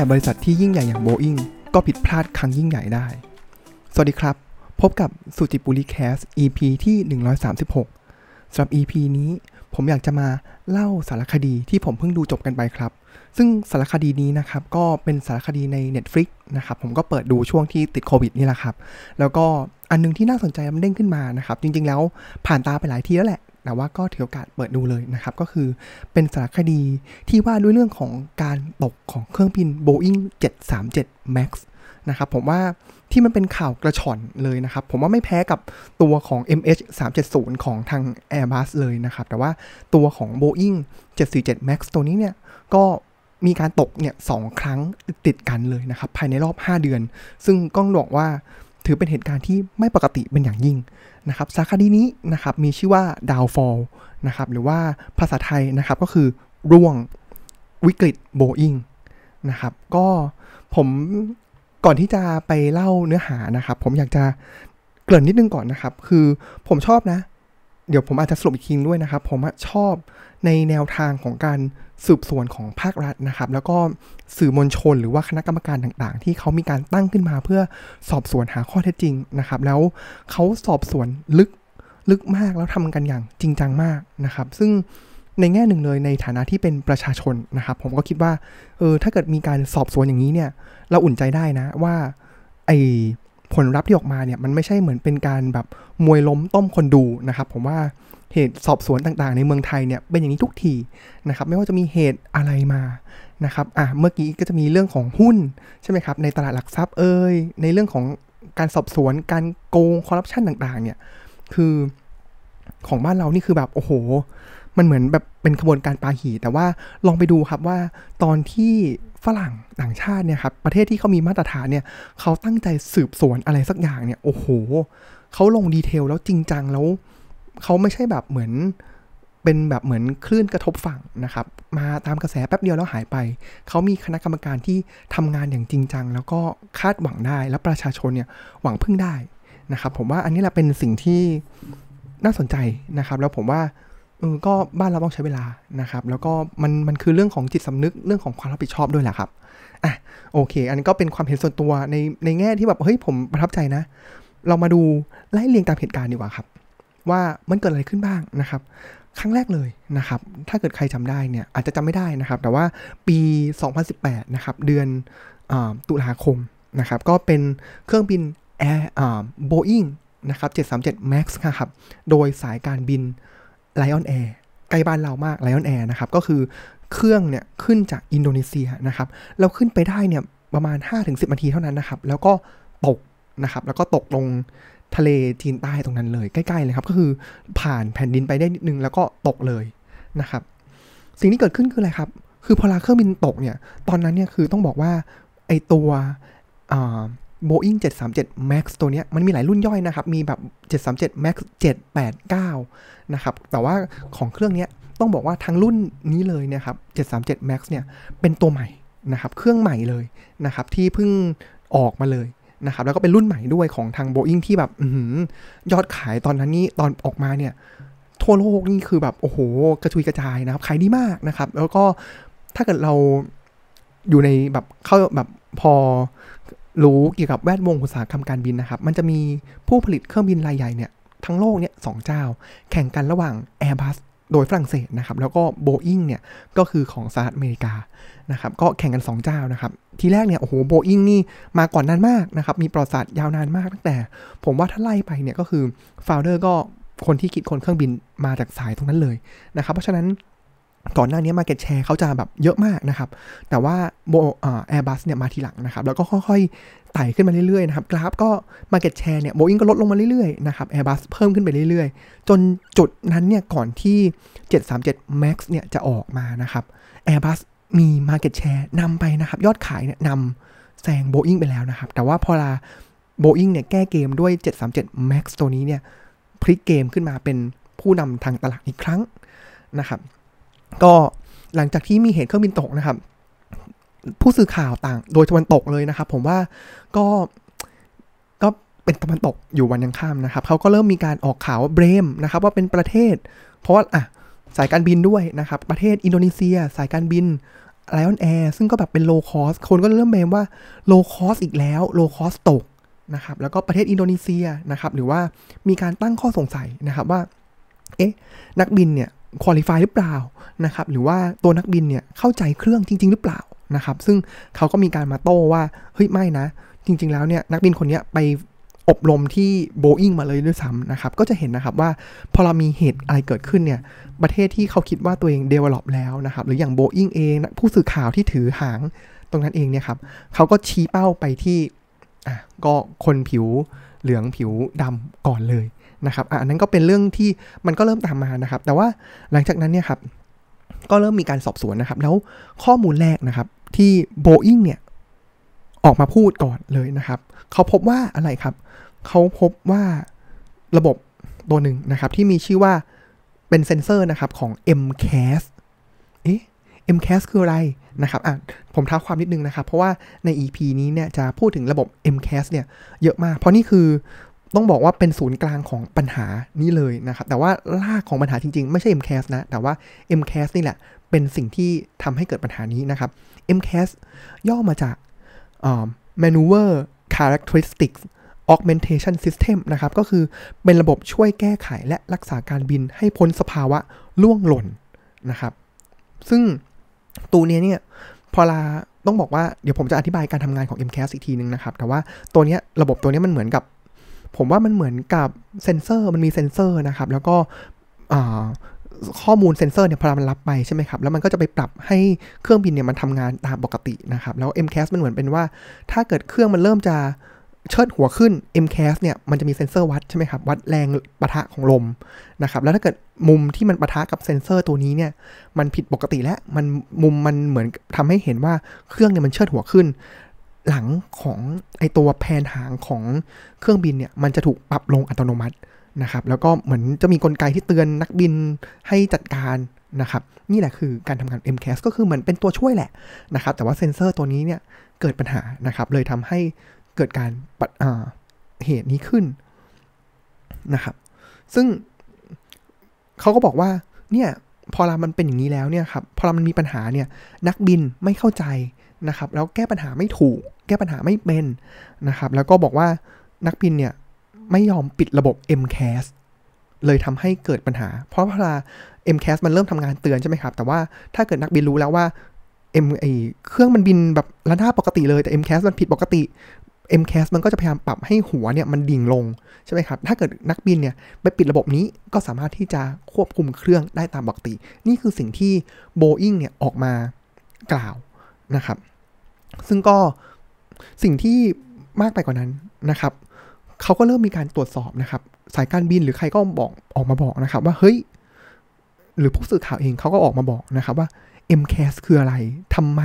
แต่บริษัทที่ยิ่งใหญ่อย่างโบอิงก็ผิดพลาดครั้งยิ่งใหญ่ได้ สวัสดีครับ พบกับสุจิปุริแคส EP ที่ 136 สำหรับ EP นี้ผมอยากจะมาเล่าสารคดีที่ผมเพิ่งดูจบกันไปครับ ซึ่งสารคดีนี้นะครับก็เป็นสารคดีใน Netflix นะครับ ผมก็เปิดดูช่วงที่ติดโควิดนี่แหละครับ แล้วก็อันนึงที่น่าสนใจมันเด้งขึ้นมานะครับ จริงๆแล้วผ่านตาไปหลายทีแล้วแหละ แต่ว่าก็ถือโอกาสเปิดดูเลยนะครับ ก็คือเป็นสารคดีที่ว่าด้วยเรื่องของการตกของเครื่องบิน Boeing 737 MAX นะครับผมว่าที่มันเป็นข่าวกระชอนเลยนะครับ ผมว่าไม่แพ้กับตัวของ MH 370 ของทาง Airbus เลยนะครับ แต่ว่าตัวของ Boeing 747 MAX ตัวนี้เนี่ย ก็มีการตกเนี่ยสองครั้งติดกันเลยนะครับ ภายในรอบ 5 เดือน ซึ่งก้องบอกว่า ถือเป็นเหตุการณ์ที่ไม่ปกติเป็นอย่างยิ่งนะครับสารคดีนี้นะครับมีชื่อว่า Downfall นะครับหรือว่าภาษาไทยนะครับก็คือร่วงวิกฤต Boeing นะครับก็ผมก่อนที่จะไปเล่าเนื้อหานะครับ ผมอยากจะเกริ่นนิดนึงก่อนนะครับ คือผมชอบนะ เดี๋ยวผมอาจจะสรุปอีกทีด้วยนะครับ ผมชอบในแนวทางของการ สืบสวนของภาครัฐนะครับ แล้วก็สื่อมวลชนหรือว่าคณะกรรมการต่างๆ ที่เขามีการตั้งขึ้นมาเพื่อสอบสวนหาข้อเท็จจริงนะครับ แล้วเขาสอบสวนลึกลึกมากแล้วทำกันอย่างจริงจังมากนะครับ ซึ่งในแง่หนึ่งเลยในฐานะที่เป็นประชาชนนะครับ ผมก็คิดว่าเออถ้าเกิดมีการสอบสวนอย่างนี้เนี่ยเราอุ่นใจได้นะว่าไอผลลัพธ์ที่ออกมาเนี่ยมันไม่ใช่เหมือนเป็นการแบบมวยล้มต้มคนดูนะครับ ผมว่า เหตุสอบสวนต่างๆ ในเมืองไทยเนี่ยเป็นอย่างนี้ทุกทีนะครับไม่ว่าจะมีเหตุอะไรมานะครับอะเมื่อกี้ก็จะมีเรื่องของหุ้นใช่ไหมครับในตลาดหลักทรัพย์เอ่ยในเรื่องของการสอบสวนการโกงคอร์รัปชันต่างๆเนี่ยคือของบ้านเรานี่คือแบบโอ้โห มันเหมือนแบบเป็นขบวนการปาหีแต่ว่าลองไปดูครับว่าตอนที่ฝรั่งต่างชาติเนี่ยครับประเทศที่เขามีมาตรฐานเนี่ยเขาตั้งใจสืบสวนอะไรสักอย่างเนี่ยโอ้โหเขาลงดีเทลแล้วจริงจังแล้ว เขาไม่ใช่แบบเหมือนเป็นแบบเหมือนคลื่นกระทบฝั่งนะครับ มาตามกระแสแป๊บเดียวแล้วหายไป เขามีคณะกรรมการที่ทำงานอย่างจริงจัง แล้วก็คาดหวังได้ และประชาชนเนี่ยหวังพึ่งได้นะครับ ผมว่าอันนี้แหละเป็นสิ่งที่น่าสนใจนะครับ แล้วผมว่าเออก็บ้านเราต้องใช้เวลานะครับ แล้วก็มันมันคือเรื่องของจิตสำนึกเรื่องของความรับผิดชอบด้วยแหละครับอะโอเค อันนี้ก็เป็นความเห็นส่วนตัวในในแง่ที่แบบเฮ้ยผมประทับใจนะ เรามาดูไล่เรียงตามเหตุการณ์ดีกว่าครับ ว่ามันเกิดอะไรขึ้นบ้างนะครับ ครั้งแรกเลยนะครับ ถ้าเกิดใครจำได้เนี่ยอาจจะจำไม่ได้นะครับ แต่ว่าปี 2018 นะครับ เดือนอตุลาคมนะครับ ก็เป็นเครื่องบินแอร์โบอิงนะครับ 737 MAX ครับ โดยสายการบิน Lion Air ใกล้บ้านเรามาก Lion Air นะครับ ก็คือเครื่องเนี่ยขึ้นจากอินโดนีเซียนะครับแล้วขึ้นไปได้เนี่ยประมาณ 5-10 นาทีเท่านั้นนะครับ แล้วก็ตกนะครับ แล้วก็ตกลง ทะเลจีนใต้ตรงนั้นเลย ใกล้ๆเลยครับ ก็คือผ่านแผ่นดินไปได้นิดนึงแล้วก็ตกเลยนะครับ สิ่งที่เกิดขึ้นคืออะไรครับ คือพอลาเครื่องบินตกเนี่ย ตอนนั้นเนี่ยคือต้องบอกว่าไอตัวโบอิง737 MAX ตัวเนี้ยมันมีหลายรุ่นย่อยนะครับ มีแบบ 737 MAX 789 นะครับ แต่ว่าของเครื่องนี้ต้องบอกว่าทั้งรุ่นนี้เลยนะครับ 737 MAX เนี่ยเป็นตัวใหม่นะครับ เครื่องใหม่เลยนะครับ ที่เพิ่งออกมาเลย นะครับแล้วก็เป็นรุ่นใหม่ด้วยของทาง Boeing ที่แบบอยอดขายตอนนั้นนี่ตอนออกมาเนี่ย ทั่วโลกนี่คือแบบ โอ้โห กระจุยกระจายนะครับ ขายดีมากนะครับ แล้วก็ถ้าเกิดเราอยู่ในแบบเข้าแบบพอรู้เกี่ยวกับแวดวงอุตสาหกรรมการบินนะครับ มันจะมีผู้ผลิตเครื่องบินรายใหญ่เนี่ย ทั้งโลกเนี่ยสองเจ้า แข่งกันระหว่าง Airbus โดยฝรั่งเศสนะครับ แล้วก็ Boeing เนี่ย ก็คือของสหรัฐอเมริกา นะครับก็แข่งกัน 2 เจ้านะครับทีแรกเนี่ยโอ้โห Boeing นี่มาก่อนนานมากนะครับมีประวัติศาสตร์ยาวนานมากตั้งแต่ ผมว่าถ้าไล่ไปเนี่ยก็คือโฟลเดอร์ก็คนที่คิดคนเครื่องบินมาจากสายตรงนั้นเลยนะครับเพราะฉะนั้นก่อนหน้านี้ Market Share เขาจะแบบเยอะมากนะครับ แต่ว่าโบแอร์บัสเนี่ยมาทีหลังนะครับ แล้วก็ค่อยๆไต่ขึ้นมาเรื่อยๆนะครับ กราฟก็ Market Share เนี่ยโบอิงก็ลดลงมาเรื่อยๆนะครับแอร์บัสเพิ่มขึ้นไปเรื่อยๆ จนจุดนั้นเนี่ยก่อนที่ 737 MAX เนี่ยจะออกมานะครับ Airbus มี Market Share นำไปนะครับ ยอดขายเนี่ยนำแซง Boeing ไปแล้วนะครับ แต่ว่าพอลา Boeing เนี่ยแก้เกมด้วย 737 MAX ตัวนี้เนี่ยพลิกเกมขึ้นมาเป็นผู้นำทางตลาดอีกครั้งนะครับ ก็หลังจากที่มีเหตุเครื่องบินตกนะครับ ผู้สื่อข่าวต่างโดยตะวันตกเลยนะครับ ผมว่าก็ก็เป็นตะวันตกอยู่วันยังข้ามนะครับเขาก็เริ่มมีการออกข่าวเบรมนะครับว่าเป็นประเทศ เพราะว่าอะสายการบินด้วยนะครับ ประเทศอินโดนีเซีย สายการบิน Lion Air ซึ่งก็แบบเป็น low cost คนก็เริ่มเบมว่า low cost อีกแล้ว low cost ตกนะครับ แล้วก็ประเทศอินโดนีเซียนะครับ หรือว่ามีการตั้งข้อสงสัยนะครับว่า เอ๊ะ นักบินเนี่ย qualify หรือเปล่านะครับ หรือว่าตัวนักบินเนี่ยเข้าใจเครื่องจริง ๆ หรือเปล่านะครับ ซึ่งเขาก็มีการมาโต้ว่า เฮ้ย ไม่นะ จริง ๆ แล้วเนี่ยนักบินคนนี้ไป อบรมที่โบอิงมาเลยด้วยซ้ำนะครับ ก็จะเห็นนะครับว่าพอเรามีเหตุอะไรเกิดขึ้นเนี่ย ประเทศที่เขาคิดว่าตัวเอง develop แล้วนะครับ หรืออย่างโบอิงเองผู้สื่อข่าวที่ถือหางตรงนั้นเองเนี่ยครับเขาก็ชี้เป้าไปที่อะก็คนผิวเหลืองผิวดำก่อนเลยนะครับอันนั้นก็เป็นเรื่องที่มันก็เริ่มตามมานะครับ แต่ว่าหลังจากนั้นเนี่ยครับก็เริ่มมีการสอบสวนนะครับ แล้วข้อมูลแรกนะครับที่โบอิงเนี่ยออกมาพูดก่อนเลยนะครับ เขาพบว่าอะไรครับ เขาพบว่าระบบตัวหนึ่งนะครับ ที่มีชื่อว่าเป็นเซนเซอร์นะครับของ MCAS เอ๊ะ MCAS คืออะไรนะครับอะผมท้าความนิดนึงนะครับ เพราะว่าใน EP นี้เนี่ยจะพูดถึงระบบ MCAS เนี่ยเยอะมาก เพราะนี่คือต้องบอกว่าเป็นศูนย์กลางของปัญหานี้เลยนะครับ แต่ว่ารากของปัญหาจริงๆ ไม่ใช่ MCAS นะ แต่ว่า MCAS นี่แหละ เป็นสิ่งที่ทำให้เกิดปัญหานี้นะครับ MCAS ย่อมาจาก maneuver characteristics augmentation system นะครับ ก็คือเป็นระบบช่วยแก้ไขและรักษาการบินให้พ้นสภาวะร่วงหล่นนะครับ ซึ่งตัวนี้เนี่ยพอลาต้องบอกว่าเดี๋ยวผมจะอธิบายการทำงานของ MCAS อีกทีนึงนะครับ แต่ว่าตัวนี้ระบบตัวนี้มันเหมือนกับ ผมว่ามันเหมือนกับเซนเซอร์มันมีเซนเซอร์นะครับ แล้วก็ข้อมูลเซนเซอร์เนี่ยพอมันรับไปใช่ไหมครับ แล้วมันก็จะไปปรับให้เครื่องบินเนี่ยมันทำงานตามปกตินะครับ แล้ว MCAS มันเหมือนเป็นว่า ถ้าเกิดเครื่องมันเริ่มจะ เชิดหัวขึ้น MCAS เนี่ยมันจะมีเซ็นเซอร์วัดใช่ไหมครับวัดแรงปะทะของลมนะครับแล้วถ้าเกิดมุมที่มันปะทะกับเซ็นเซอร์ตัวนี้เนี่ยมันผิดปกติแล้วมันมุมมันเหมือนทำให้เห็นว่าเครื่องเนี่ยมันเชิดหัวขึ้น หลังของไอตัวแผนหางของเครื่องบินเนี่ยมันจะถูกปรับลงอัตโนมัตินะครับแล้วก็เหมือนจะมีกลไกที่เตือนนักบินให้จัดการนะครับนี่แหละคือการทำงาน MCAS ก็คือเหมือนเป็นตัวช่วยแหละนะครับแต่ว่าเซ็นเซอร์ตัวนี้เนี่ยเกิดปัญหานะครับเลยทำให้ เกิดการปัดเหตุนี้ขึ้นนะครับ ซึ่งเขาก็บอกว่าเนี่ยพอเรามันเป็นอย่างนี้แล้วเนี่ยครับพอเรามันมีปัญหาเนี่ยนักบินไม่เข้าใจนะครับ แล้วแก้ปัญหาไม่ถูก แก้ปัญหาไม่เป็นนะครับ แล้วก็บอกว่านักบินเนี่ยไม่ยอมปิดระบบ MCAS เลยทำให้เกิดปัญหา เพราะเวลา MCAS มันเริ่มทำงานเตือนใช่ไหมครับ แต่ว่าถ้าเกิดนักบินรู้แล้วว่า M ไอเครื่องมันบินแบบระนาบปกติเลยแต่ MCAS มันผิดปกติ MCAS มันก็จะพยายามปรับให้หัวเนี่ยมันดิ่งลงใช่ไหมครับ ถ้าเกิดนักบินเนี่ยไปปิดระบบนี้ก็สามารถที่จะควบคุมเครื่องได้ตามปกติ นี่คือสิ่งที่ Boeing เนี่ยออกมากล่าวนะครับ ซึ่งก็สิ่งที่มากไปกว่านั้นนะครับเขาก็เริ่มมีการตรวจสอบนะครับ สายการบินหรือใครก็บอกออกมาบอกนะครับ ว่าเฮ้ย หรือผู้สื่อข่าวเองเขาก็ออกมาบอกนะครับว่า MCAS คืออะไรทำไม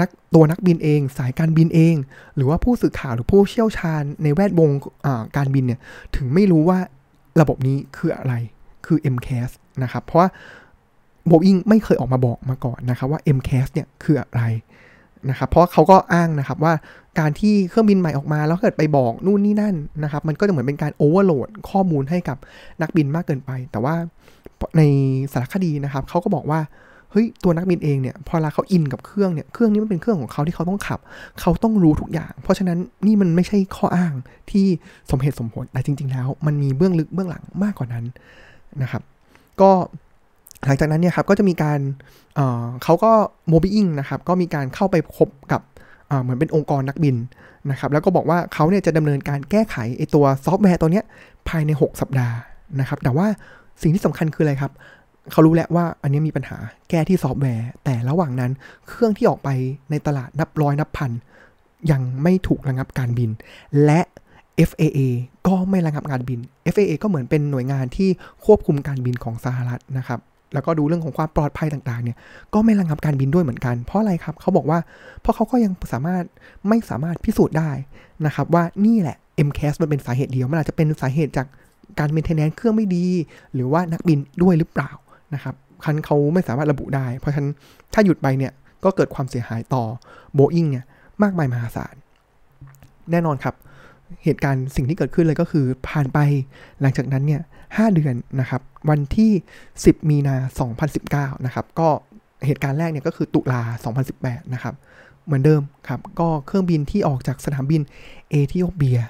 นักตัวนักบินเอง สายการบินเอง หรือว่าผู้สื่อข่าวหรือผู้เชี่ยวชาญในแวดวงการบินเนี่ยถึงไม่รู้ว่าระบบนี้คืออะไรคือ MCAS นะครับ เพราะว่า Boeing ไม่เคยออกมาบอกมาก่อนนะครับว่า MCAS เนี่ยคืออะไรนะครับ เพราะเขาก็อ้างนะครับว่าการที่เครื่องบินใหม่ออกมาแล้วเกิดไปบอกนู่นนี่นั่นนะครับ มันก็จะเหมือนเป็นการโอเวอร์โหลดข้อมูลให้กับนักบินมากเกินไป แต่ว่าในสารคดีนะครับเขาก็บอกว่า เฮ้ยตัวนักบินเองเนี่ยพอเวลาเขาอินกับเครื่องเนี่ยเครื่องนี้มันเป็นเครื่องของเขาที่เขาต้องขับ เขาต้องรู้ทุกอย่าง เพราะฉะนั้นนี่มันไม่ใช่ข้ออ้างที่สมเหตุสมผลแต่จริง ๆ แล้ว มันมีเบื้องลึกเบื้องหลังมากกว่านั้นนะครับ ก็หลังจากนั้นเนี่ยครับก็จะมีการ เขาก็โมบิอิงนะครับก็มีการเข้าไปพบกับเหมือนเป็นองค์กรนักบินนะครับแล้วก็บอกว่าเขาเนี่ยจะดำเนินการแก้ไขไอตัวซอฟต์แวร์ตัวเนี้ยภายใน 6 สัปดาห์นะครับแต่ว่าสิ่งที่สำคัญคืออะไรครับ เขารู้แล้วว่าอันนี้มีปัญหาแก้ที่ซอฟต์แวร์ แต่ระหว่างนั้นเครื่องที่ออกไปในตลาดนับร้อยนับพัน ยังไม่ถูกระงับการบิน และ FAA ก็ไม่ระงับการบิน FAA ก็เหมือนเป็นหน่วยงานที่ควบคุมการบินของสหรัฐนะครับ แล้วก็ดูเรื่องของความปลอดภัยต่างๆ เนี่ย ก็ไม่ระงับการบินด้วยเหมือนกัน เพราะอะไรครับ เขาบอกว่า เพราะเขาก็ยังสามารถไม่สามารถพิสูจน์ได้นะครับว่านี่แหละ MCAS มันเป็นสาเหตุเดียว มันอาจจะเป็นสาเหตุจากการเมนเทนแนนเครื่องไม่ดี หรือว่านักบินด้วยหรือเปล่า นะครับคันเขาไม่สามารถระบุได้ เพราะฉะนั้นถ้าหยุดไปเนี่ยก็เกิดความเสียหายต่อโบอิงเนี่ยมากมายมหาศาล แน่นอนครับ เหตุการณ์สิ่งที่เกิดขึ้นเลยก็คือผ่านไปหลังจากนั้นเนี่ย5เดือนนะครับ วันที่ 10 มีนา 2019 นะครับ ก็เหตุการณ์แรกเนี่ยก็คือตุลา 2018 นะครับ เหมือนเดิมครับ ก็เครื่องบินที่ออกจากสนามบินเอธิโอเปีย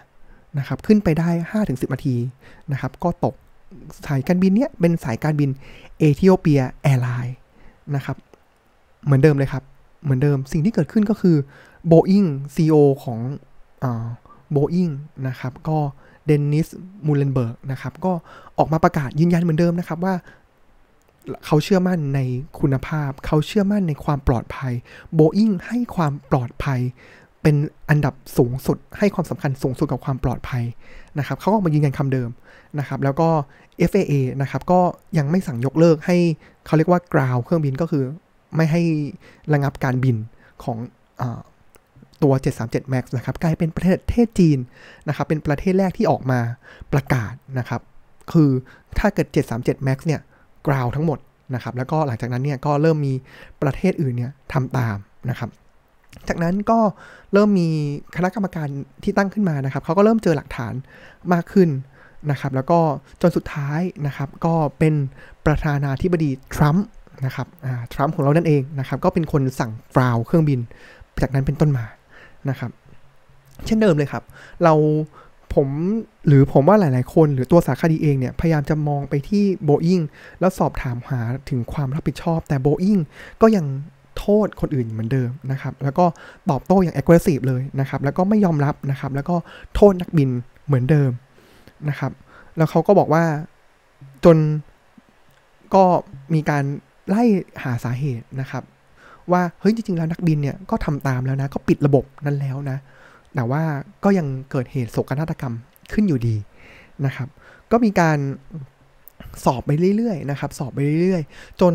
นะครับ ขึ้นไปได้ 5-10 นาทีนะครับ ก็ตก สายการบินเนี้ยเป็นสายการบิน Ethiopian Airlines นะครับ เหมือนเดิมเลยครับ เหมือนเดิมสิ่งที่เกิดขึ้นก็คือ Boeing CEO ของโบอิงนะครับ ก็ Dennis Muilenburg นะครับ ก็ออกมาประกาศยืนยันเหมือนเดิมนะครับว่าเขาเชื่อมั่นในคุณภาพ เขาเชื่อมั่นในความปลอดภัย Boeing ให้ความปลอดภัย เป็นอันดับสูงสุด ให้ความสำคัญสูงสุดกับความปลอดภัยนะครับ เขาก็ออกมายืนยันคำเดิม นะครับแล้วก็ FAA นะครับก็ยังไม่สั่งยกเลิกให้เขาเรียกว่ากราวเครื่องบินก็คือไม่ให้ระงับการบินของอตัว 737 MAX นะครับกลายเป็นประเทศจีนนะครับเป็นประเทศแรกที่ออกมาประกาศนะครับคือถ้าเกิด 737 MAX เนี่ยกราวทั้งหมดนะครับแล้วก็หลังจากนั้นเนี่ยก็เริ่มมีประเทศอื่นเนี่ยทำตามนะครับจากนั้นก็เริ่มมีคณะกรรมการที่ตั้งขึ้นมานะครับเขาก็เริ่มเจอหลักฐานมากขึ้น นะครับ แล้วก็จนสุดท้ายนะครับ ก็เป็นประธานาธิบดีทรัมป์นะครับทรัมป์ของเรานั่นเองนะครับ ก็เป็นคนสั่งกราวเครื่องบิน จากนั้นเป็นต้นมานะครับ เช่นเดิมเลยครับ เราผมหรือผมว่าหลาย ๆ คน หรือตัวสาคดีเองเนี่ย พยายามจะมองไปที่โบอิงแล้วสอบถามหาถึงความรับผิดชอบ แต่โบอิงก็ยังโทษคนอื่นเหมือนเดิมนะครับ แล้วก็ตอบโต้อย่าง aggressive เลยนะครับ แล้วก็ไม่ยอมรับนะครับ แล้วก็โทษนักบินเหมือนเดิม นะครับ แล้วเขาก็บอกว่าจนก็มีการไล่หาสาเหตุนะครับ ว่าเฮ้ยจริง ๆ แล้วนักบินเนี่ยก็ทำตามแล้วนะ ก็ปิดระบบนั้นแล้วนะ แต่ว่าก็ยังเกิดเหตุโศกนาฏกรรมขึ้นอยู่ดีนะครับ ก็มีการสอบไปเรื่อยๆนะครับ สอบไปเรื่อยๆ จน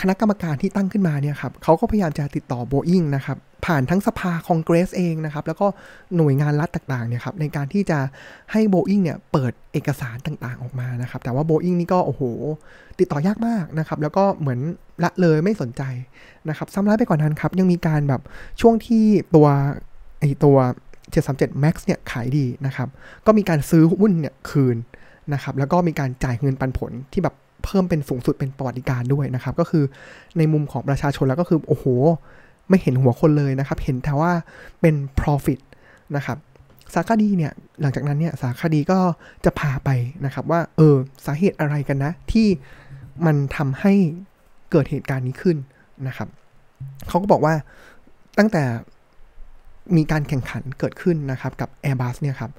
คณะกรรมการที่ตั้งขึ้นมาเนี่ยครับเขาก็พยายามจะติดต่อโบอิงนะครับผ่านทั้งสภาคองเกรสเองนะครับ แล้วก็หน่วยงานรัฐต่างๆเนี่ยครับในการที่จะให้โบอิงเนี่ยเปิดเอกสารต่างๆออกมานะครับ แต่ว่าโบอิงนี่ก็โอ้โห ติดต่อยากมากนะครับ แล้วก็เหมือนละเลยไม่สนใจนะครับซ้ำร้ายไปกว่านนั้นครับ ยังมีการแบบช่วงที่ตัวไอตัว 737 Max เนี่ยขายดีนะครับ ก็มีการซื้อหุ้นเนี่ยคืนนะครับ แล้วก็มีการจ่ายเงินปันผลที่แบบ เพิ่มเป็นสูงสุดเป็นประวัติการด้วยนะครับ ก็คือในมุมของประชาชนแล้วก็คือ โอ้โห ไม่เห็นหัวคนเลยนะครับ เห็นแต่ว่าเป็น profit นะครับสารคดีเนี่ยหลังจากนั้นเนี่ยสารคดีก็จะพาไปนะครับว่าเออสาเหตุอะไรกันนะ ที่มันทำให้เกิดเหตุการณ์นี้ขึ้นนะครับเขาก็บอกว่าตั้งแต่มีการแข่งขันเกิดขึ้นนะครับกับ Airbus เนี่ยครับ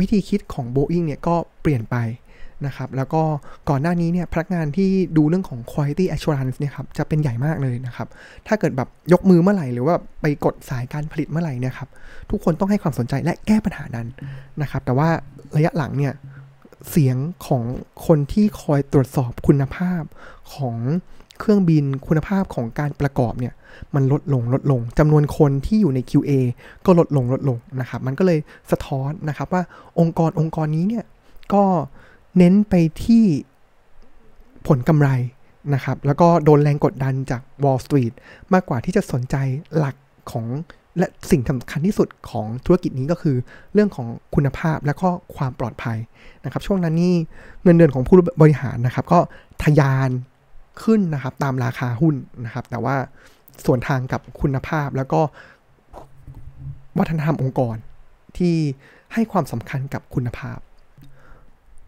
วิธีคิดของ Boeing เนี่ยก็เปลี่ยนไป นะครับ แล้วก็ก่อนหน้านี้เนี่ยพนักงานที่ดูเรื่องของ quality assurance เนี่ยครับจะเป็นใหญ่มากเลยนะครับ ถ้าเกิดแบบยกมือเมื่อไหร่ หรือว่าไปกดสายการผลิตเมื่อไหร่เนี่ยครับทุกคนต้องให้ความสนใจและแก้ปัญหานั้นนะครับ แต่ว่าระยะหลังเนี่ยเสียงของคนที่คอยตรวจสอบคุณภาพของเครื่องบินคุณภาพของการประกอบเนี่ยมันลดลงลดลงจำนวนคนที่อยู่ใน QA ก็ลดลงลดลงนะครับ มันก็เลยสะท้อนนะครับว่าองค์กรองค์กรนี้เนี่ยก็ เน้นไปที่ผลกำไรนะครับ แล้วก็โดนแรงกดดันจาก Wall Street มากกว่าที่จะสนใจหลักของและสิ่งสำคัญที่สุดของธุรกิจนี้ก็คือ เรื่องของคุณภาพและก็ความปลอดภัยนะครับ ช่วงนั้นนี่เงินเดือนของผู้บริหารนะครับ ก็ทยานขึ้นนะครับตามราคาหุ้นนะครับ แต่ว่าส่วนทางกับคุณภาพแล้วก็วัฒนธรรมองค์กรที่ให้ความสำคัญกับคุณภาพ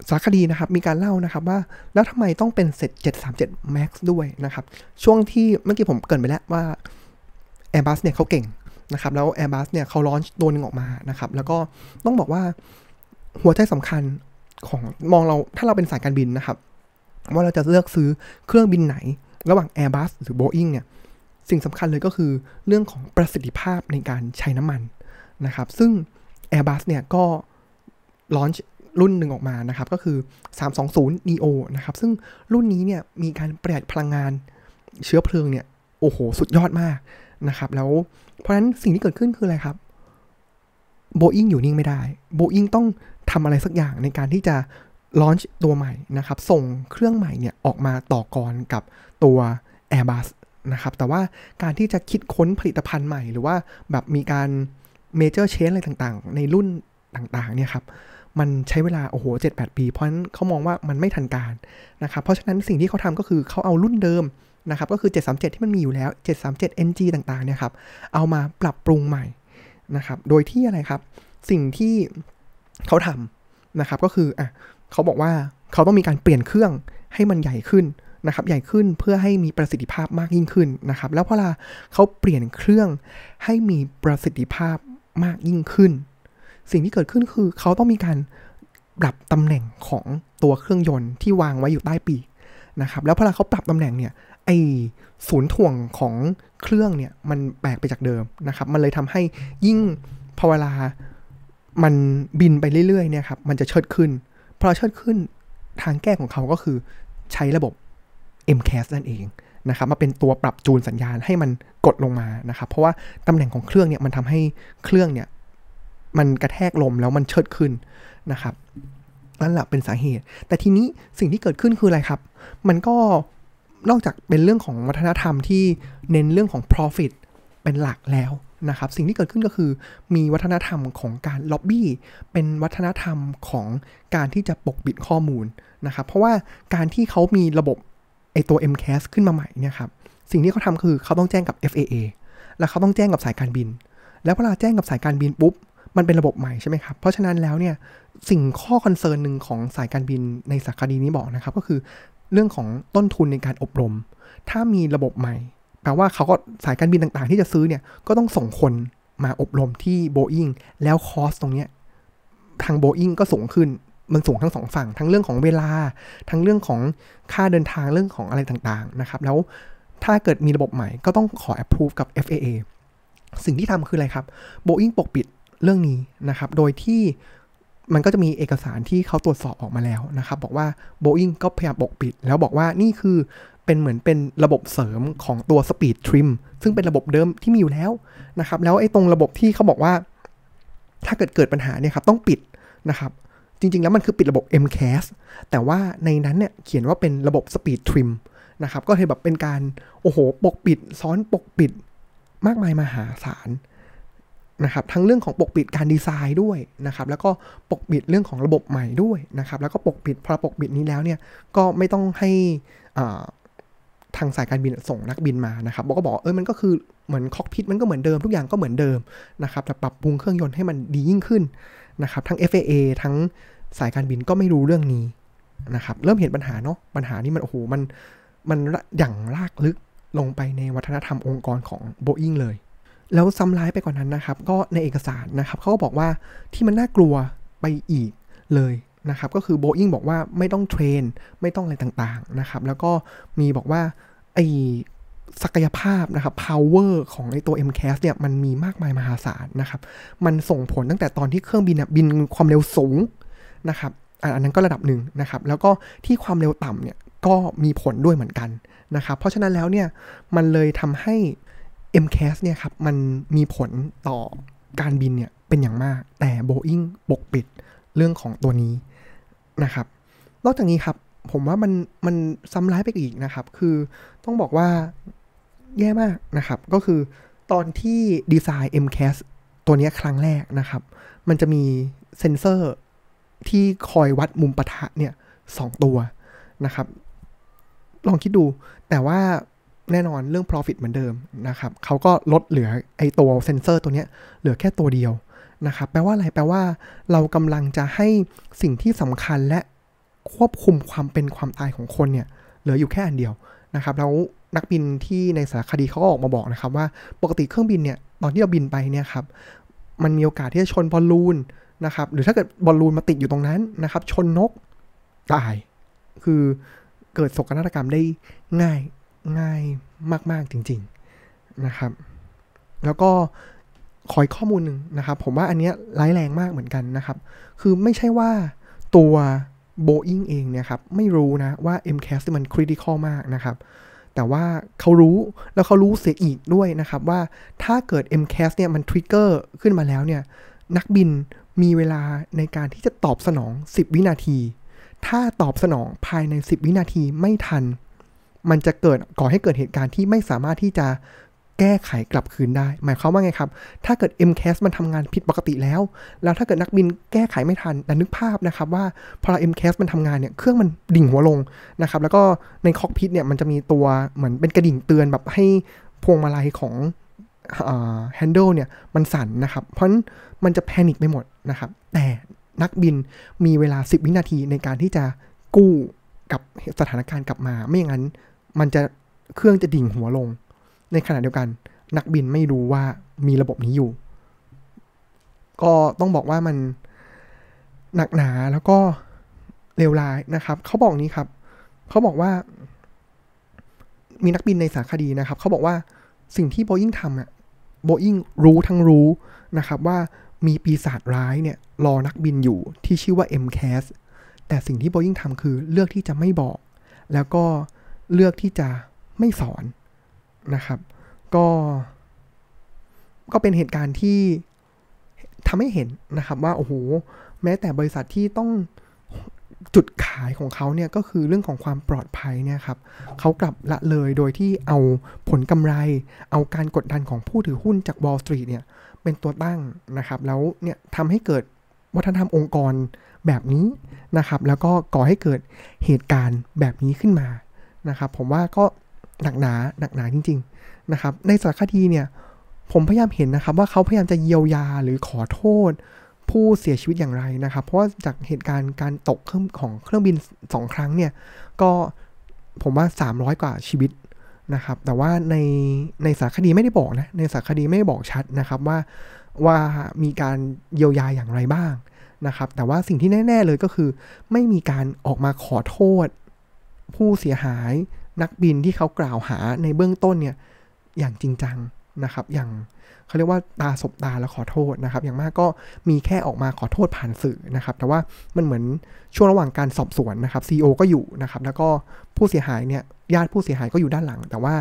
สารคดีนะครับมีการเล่านะครับว่าแล้วทำไมต้องเป็นเซต737 Max ด้วยนะครับ ช่วงที่เมื่อกี้ผมเกินไปแล้วว่า Airbus เนี่ยเขาเก่งนะครับแล้ว Airbus เนี่ยเขาลอนตัวหนึ่งออกมานะครับ แล้วก็ต้องบอกว่าหัวใจสำคัญของมองเราถ้าเราเป็นสายการบินนะครับ ว่าเราจะเลือกซื้อเครื่องบินไหน ระหว่าง Airbus หรือ Boeing เนี่ยสิ่งสำคัญเลยก็คือเรื่องของประสิทธิภาพในการใช้น้ำมันนะครับ ซึ่ง Airbus เนี่ยก็ลอนช์ รุ่นหนึ่งออกมานะครับ ก็คือ 320 neo นะครับ ซึ่งรุ่นนี้เนี่ยมีการประหยัดพลังงานเชื้อเพลิงเนี่ย โอ้โห สุดยอดมากนะครับ แล้วเพราะฉะนั้นสิ่งที่เกิดขึ้นคืออะไรครับ Boeing อยู่นิ่งไม่ได้ Boeing ต้องทำอะไรสักอย่างในการที่จะลอนช์ตัวใหม่นะครับ ส่งเครื่องใหม่เนี่ยออกมาต่อกรกับตัว Airbus นะครับ แต่ว่าการที่จะคิดค้นผลิตภัณฑ์ใหม่ หรือว่าแบบมีการเมเจอร์เชนอะไรต่างๆ ในรุ่นต่างๆเนี่ยครับ มันใช้เวลาโอ้โห7-8ปี เพราะฉะนั้นเขามองว่ามันไม่ทันการนะครับเพราะฉะนั้นสิ่งที่เขาทำก็คือเขาเอารุ่นเดิมนะครับก็คือ 737 ที่มันมีอยู่แล้ว 737 NG ต่างๆเนี่ยครับเอามาปรับปรุงใหม่นะครับโดยที่อะไรครับ สิ่งที่เขาทำนะครับก็คืออะเขาบอกว่าเขาต้องมีการเปลี่ยนเครื่องให้มันใหญ่ขึ้นนะครับใหญ่ขึ้นเพื่อให้มีประสิทธิภาพมากยิ่งขึ้นนะครับแล้วพอเขาเปลี่ยนเครื่องให้มีประสิทธิภาพมากยิ่งขึ้น สิ่งที่เกิดขึ้นคือเขาต้องมีการปรับตำแหน่งของตัวเครื่องยนต์ที่วางไว้อยู่ใต้ปีกนะครับ แล้วพอเขาปรับตำแหน่งเนี่ยไอศูนย์ถ่วงของเครื่องเนี่ยมันแปลกไปจากเดิมนะครับ มันเลยทำให้ยิ่งพอเวลามันบินไปเรื่อยๆเนี่ยครับมันจะเชิดขึ้นพอเชิดขึ้นทางแก้ของเขาก็คือใช้ระบบ MCAS นั่นเองนะครับมาเป็นตัวปรับจูนสัญญาณให้มันกดลงมานะครับ เพราะว่าตำแหน่งของเครื่องเนี่ยมันทำให้เครื่องเนี่ย มันกระแทกลมแล้วมันเชิดขึ้นนะครับนั่นแหละเป็นสาเหตุ แต่ทีนี้สิ่งที่เกิดขึ้นคืออะไรครับ มันก็นอกจากเป็นเรื่องของวัฒนธรรมที่เน้นเรื่องของ profit เป็นหลักแล้วนะครับ สิ่งที่เกิดขึ้นก็คือมีวัฒนธรรมของการล็อบบี้เป็นวัฒนธรรมของการที่จะปกปิดข้อมูลนะครับ เพราะว่าการที่เขามีระบบไอตัว MCAS ขึ้นมาใหม่เนี่ยครับ สิ่งที่เขาทำคือเขาต้องแจ้งกับ FAA แล้วเขาต้องแจ้งกับสายการบิน แล้วเวลาแจ้งกับสายการบินปุ๊บ มันเป็นระบบใหม่ใช่ไหมครับ เพราะฉะนั้นแล้วเนี่ยสิ่งข้อ concern หนึ่งของสายการบินในสารคดีนี้บอกนะครับ ก็คือเรื่องของต้นทุนในการอบรม ถ้ามีระบบใหม่แปลว่าเขาก็สายการบินต่างๆ ที่จะซื้อเนี่ยก็ต้องส่งคนมาอบรมที่โบอิงแล้วคอสตรงเนี้ยทางโบอิงก็สูงขึ้นมันสูงทั้งสองฝั่ง ทั้งเรื่องของเวลา ทั้งเรื่องของค่าเดินทางเรื่องของอะไรต่างๆนะครับ แล้วถ้าเกิดมีระบบใหม่ก็ต้องขอ approve กับ FAA สิ่งที่ทำคืออะไรครับ Boeing ปกปิด เรื่องนี้นะครับ โดยที่มันก็จะมีเอกสารที่เขาตรวจสอบออกมาแล้วนะครับ บอกว่า Boeing ก็พยายามปกปิด แล้วบอกว่านี่คือเป็นเหมือนเป็นระบบเสริมของตัว Speed Trim ซึ่งเป็นระบบเดิมที่มีอยู่แล้วนะครับ แล้วไอ้ตรงระบบที่เขาบอกว่า ถ้าเกิดเกิดปัญหาเนี่ยครับต้องปิดนะครับ จริง ๆ แล้วมันคือปิดระบบ MCAS แต่ว่าในนั้นเนี่ยเขียนว่าเป็นระบบ Speed Trim นะครับ ก็เลยแบบเป็นการ โอ้โห ปกปิด ซ้อนปกปิด มากมายมหาศาล นะครับทั้งเรื่องของปกปิดการดีไซน์ด้วยนะครับแล้วก็ปกปิดเรื่องของระบบใหม่ด้วยนะครับแล้วก็ปกปิดพอปกปิดนี้แล้วเนี่ยก็ไม่ต้องให้ทางสายการบินส่งนักบินมานะครับบอกก็บอกเออมันก็คือเหมือนคอกพิทมันก็เหมือนเดิมทุกอย่างก็เหมือนเดิมนะครับแต่ปรับปรุงเครื่องยนต์ให้มันดียิ่งขึ้นนะครับทั้ง FAA ทั้งสายการบินก็ไม่รู้เรื่องนี้นะครับเริ่มเห็นปัญหาเนาะปัญหานี้มันโอ้โหมันมันอย่างลากลึกลงไปในวัฒนธรรมองค์กรของ Boeing เลย แล้วซ้ำร้ายไปกว่านนั้นนะครับ ก็ในเอกสารนะครับเขาก็บอกว่าที่มันน่ากลัวไปอีกเลยนะครับ ก็คือ Boeing บอกว่าไม่ต้องเทรน ไม่ต้องอะไรต่างๆนะครับ แล้วก็มีบอกว่าไอศักยภาพนะครับ power ของไอตัว MCAS เนี่ย มันมีมากมายมหาศาลนะครับ มันส่งผลตั้งแต่ตอนที่เครื่องบินบินความเร็วสูงนะครับ อันนั้นก็ระดับหนึ่งนะครับ แล้วก็ที่ความเร็วต่ำเนี่ย ก็มีผลด้วยเหมือนกันนะครับ เพราะฉะนั้นแล้วเนี่ย มันเลยทำให้ MCAS เนี่ยครับมันมีผลต่อการบินเนี่ยเป็นอย่างมาก แต่ Boeing ปกปิดเรื่องของตัวนี้นะครับ นอกจากนี้ครับผมว่ามันมันซ้ำร้ายไปอีกนะครับ คือต้องบอกว่าแย่มากนะครับ ก็คือตอนที่ดีไซน์ MCAS ตัวนี้ครั้งแรกนะครับ มันจะมีเซนเซอร์ที่คอยวัดมุมปะทะเนี่ยสองตัวนะครับ ลองคิดดูแต่ว่า แน่นอนเรื่อง profit เหมือนเดิมนะครับเขาก็ลดเหลือไอตัวเซนเซอร์ตัวนี้เหลือแค่ตัวเดียวนะครับแปลว่าอะไรแปลว่าเรากำลังจะให้สิ่งที่สำคัญและควบคุมความเป็นความตายของคนเนี่ยเหลืออยู่แค่อันเดียวนะครับแล้วนักบินที่ในสารคดีเขาก็ออกมาบอกนะครับว่าปกติเครื่องบินเนี่ยตอนที่เราบินไปเนี่ยครับมันมีโอกาสที่จะชนบอลลูนนะครับหรือถ้าเกิดบอลลูนมาติดอยู่ตรงนั้นนะครับชนนกตาย คือเกิดโศกนาฏกรรมได้ง่าย ง่ายมาก ๆ จริง ๆ นะครับ แล้วก็ขอยข้อมูลหนึ่งนะครับ ผมว่าอันนี้ร้ายแรงมากเหมือนกันนะครับ คือไม่ใช่ว่าตัว Boeing เองเนี่ยครับ ไม่รู้นะว่า MCAS มันคริติคอลมากนะครับ แต่ว่าเขารู้แล้วเขารู้เสียอีกด้วยนะครับ ว่าถ้าเกิด MCAS เนี่ยมันทริกเกอร์ขึ้นมาแล้วเนี่ย นักบินมีเวลาในการที่จะตอบสนอง 10 วินาที ถ้าตอบสนองภายใน 10 วินาทีไม่ทัน มันจะเกิดก่อให้เกิดเหตุการณ์ที่ไม่สามารถที่จะแก้ไขกลับคืนได้ หมายความว่าไงครับ ถ้าเกิด MCAS มันทำงานผิดปกติแล้ว แล้วถ้าเกิดนักบินแก้ไขไม่ทันแต่นึกภาพนะครับว่าพอเรา MCAS มันทำงานเนี่ย เครื่องมันดิ่งหัวลงนะครับ แล้วก็ในคอกพิทเนี่ยมันจะมีตัวเหมือนเป็นกระดิ่งเตือนแบบให้พวงมาลัยของแฮนเดิลเนี่ยมันสั่นนะครับ เพราะนั้นมันจะแพนิคไปหมดนะครับ แต่นักบินมีเวลา 10 วินาทีในการที่จะกู้กับสถานการณ์กลับมา ไม่อย่างนั้น มันจะเครื่องจะดิ่งหัวลง ในขณะเดียวกัน นักบินไม่รู้ว่ามีระบบนี้อยู่ ก็ต้องบอกว่ามันหนักหนาแล้วก็เลวร้ายนะครับ เขาบอกนี้ครับ เขาบอกว่า มีนักบินในสารคดีนะครับ เขาบอกว่าสิ่งที่โบอิงทำอะโบอิงรู้ทั้งรู้นะครับว่ามีปีศาจร้ายเนี่ยรอนักบินอยู่ที่ชื่อว่า MCAS แต่สิ่งที่โบอิงทำคือเลือกที่จะไม่บอก แล้วก็ เลือกที่จะไม่สอนนะครับ ก็ก็เป็นเหตุการณ์ที่ทำให้เห็นนะครับว่า โอ้โห แม้แต่บริษัทที่ต้องจุดขายของเขาเนี่ยก็คือเรื่องของความปลอดภัยเนี่ยครับเขากลับละเลยโดยที่เอาผลกำไร เอาการกดดันของผู้ถือหุ้นจาก Wall Street เนี่ยเป็นตัวตั้งนะครับ แล้วเนี่ยทำให้เกิดวัฒนธรรมองค์กรแบบนี้นะครับ แล้วก็ก่อให้เกิดเหตุการณ์แบบนี้ขึ้นมา นะครับ ผมว่าก็หนักหนาหนักหนาจริง ๆนะครับ ในสารคดีเนี่ย ผมพยายามเห็นนะครับ ว่าเขาพยายามจะเยียวยาหรือขอโทษ ผู้เสียชีวิตอย่างไรนะครับ เพราะว่าจากเหตุการณ์การตกเครื่องของเครื่องบินสองครั้งเนี่ย ก็ผมว่า 300 กว่าชีวิตนะครับ แต่ว่าในในสารคดีไม่ได้บอกนะ ในสารคดีไม่ได้บอกชัดนะครับว่าว่ามีการเยียวยาอย่างไรบ้างนะครับ แต่ว่าสิ่งที่แน่ ๆ เลยก็คือ ไม่มีการออกมาขอโทษ ผู้เสียหายนักบินที่เขากล่าวหาในเบื้องต้นเนี่ยอย่างจริงจังนะครับ อย่างเขาเรียกว่าตาสบตาแล้วขอโทษนะครับ อย่างมากก็มีแค่ออกมาขอโทษผ่านสื่อนะครับ แต่ว่ามันเหมือนช่วงระหว่างการสอบสวนนะครับ CEO ก็อยู่นะครับ แล้วก็ผู้เสียหายเนี่ยญาติผู้เสียหายก็อยู่ด้านหลัง แต่ว่า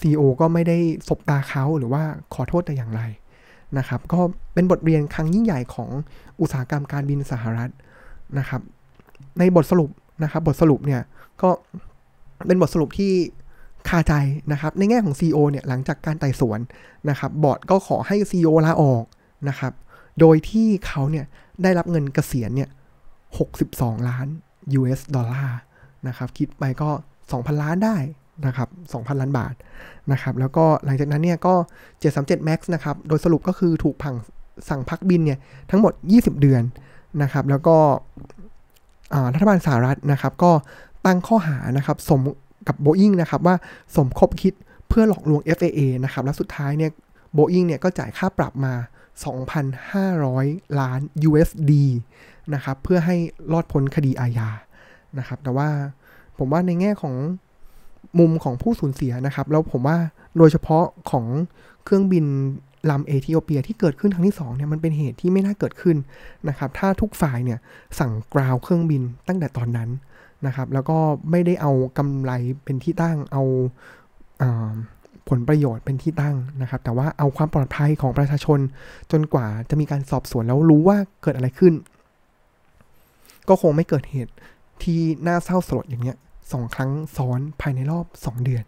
CEO ก็ไม่ได้สบตาเขาหรือว่าขอโทษแต่อย่างไรนะครับ ก็เป็นบทเรียนครั้งยิ่งใหญ่ของอุตสาหกรรมการบินสหรัฐนะครับ ในบทสรุปนะครับ บทสรุปเนี่ย ก็เป็นบทสรุปที่คาใจนะครับ ในแง่ของ CEO เนี่ยหลังจากการไต่สวนนะครับ บอร์ดก็ขอให้ CEO ลาออกนะครับ โดยที่เขาเนี่ยได้รับเงินเกษียณเนี่ย 62 ล้าน US ดอลลาร์นะครับ คิดไปก็ 2,000 ล้านได้นะครับ 2,000 ล้านบาทนะครับ แล้วก็หลังจากนั้นเนี่ยก็ 737 Max นะครับ โดยสรุปก็คือถูกพังสั่งพักบินเนี่ยทั้งหมด 20 เดือนนะครับ แล้วก็รัฐบาลสหรัฐนะครับ ก็ ตั้งข้อหานะครับสมกับ Boeing นะครับว่าสมคบคิดเพื่อหลอกลวง FAA นะครับและสุดท้ายเนี่ย Boeing เนี่ยก็จ่ายค่าปรับมา 2,500 ล้าน USD นะครับเพื่อให้รอดพ้นคดีอาญานะครับแต่ว่าผมว่าในแง่ของมุมของผู้สูญเสียนะครับ แล้วผมว่าโดยเฉพาะของเครื่องบินลำเอธิโอเปียที่เกิดขึ้นครั้งที่2เนี่ยมันเป็นเหตุที่ไม่น่าเกิดขึ้นนะครับ ถ้าทุกฝ่ายเนี่ยสั่งกราวเครื่องบินตั้งแต่ตอนนั้น นะครับ แล้วก็ไม่ได้เอากำไรเป็นที่ตั้งเอาผลประโยชน์เป็นที่ตั้งนะครับ แต่ว่าเอาความปลอดภัยของประชาชนจนกว่าจะมีการสอบสวนแล้วรู้ว่าเกิดอะไรขึ้น ก็คงไม่เกิดเหตุที่น่าเศร้าสลดอย่างเนี้ยสองครั้งซ้อนภายในรอบ 2 เดือน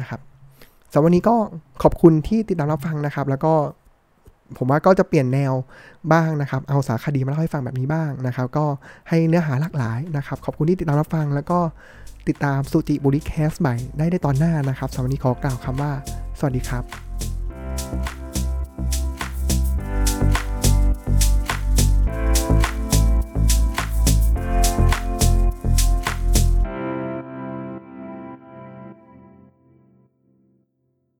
นะครับสำหรับวันนี้ก็ขอบคุณที่ติดตามรับฟังนะครับ แล้วก็ ผมว่าก็จะเปลี่ยนแนวบ้างนะครับ เอาสารคดีมาเล่าให้ฟังแบบนี้บ้างนะครับ ก็ให้เนื้อหาหลากหลายนะครับ ขอบคุณที่ติดตามรับฟัง แล้วก็ติดตามสุจิบุริแคสใหม่ได้ในตอนหน้านะครับสำหรับวันนี้ขอกล่าวคำว่า สวัสดีครับ